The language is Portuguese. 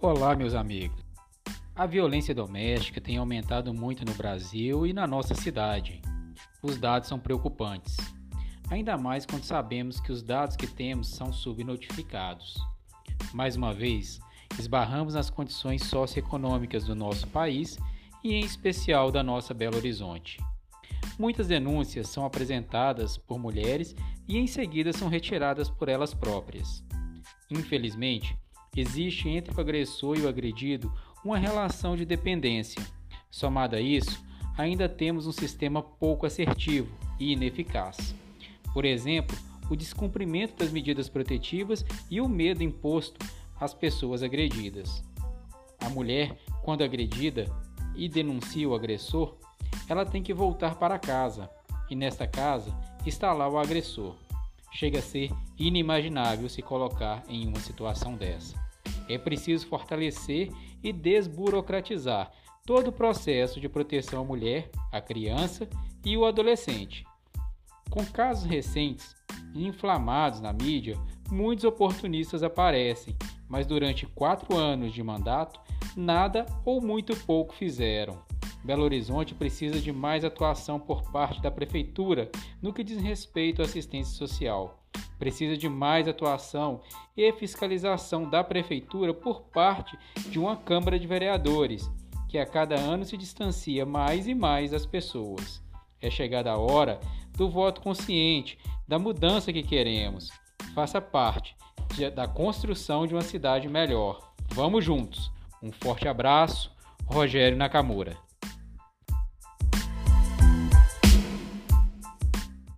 Olá, meus amigos. A violência doméstica tem aumentado muito no Brasil e na nossa cidade. Os dados são preocupantes, ainda mais quando sabemos que os dados que temos são subnotificados. Mais uma vez, esbarramos nas condições socioeconômicas do nosso país e, em especial, da nossa Belo Horizonte. Muitas denúncias são apresentadas por mulheres e em seguida são retiradas por elas próprias. Infelizmente, existe entre o agressor e o agredido uma relação de dependência. Somado a isso, ainda temos um sistema pouco assertivo e ineficaz. Por exemplo, o descumprimento das medidas protetivas e o medo imposto às pessoas agredidas. A mulher, quando agredida e denuncia o agressor, ela tem que voltar para casa, e nesta casa está lá o agressor. Chega a ser inimaginável se colocar em uma situação dessa. É preciso fortalecer e desburocratizar todo o processo de proteção à mulher, à criança e o adolescente. Com casos recentes inflamados na mídia, muitos oportunistas aparecem, mas durante quatro anos de mandato, nada ou muito pouco fizeram. Belo Horizonte precisa de mais atuação por parte da Prefeitura no que diz respeito à assistência social. Precisa de mais atuação e fiscalização da Prefeitura por parte de uma Câmara de Vereadores, que a cada ano se distancia mais e mais das pessoas. É chegada a hora do voto consciente, da mudança que queremos. Faça parte de, da construção de uma cidade melhor. Vamos juntos! Um forte abraço, Rogério Nakamura.